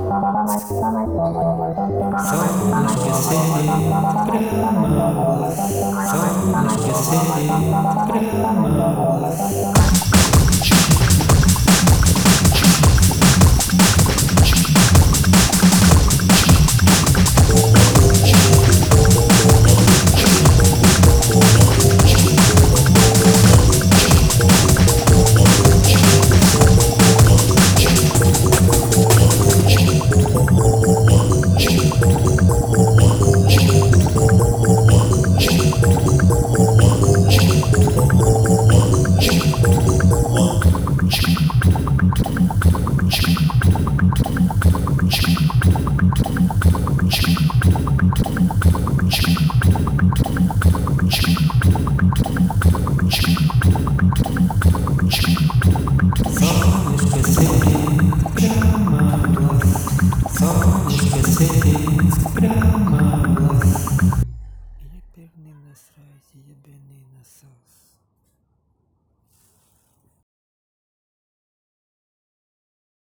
São os que se cremam, são que se you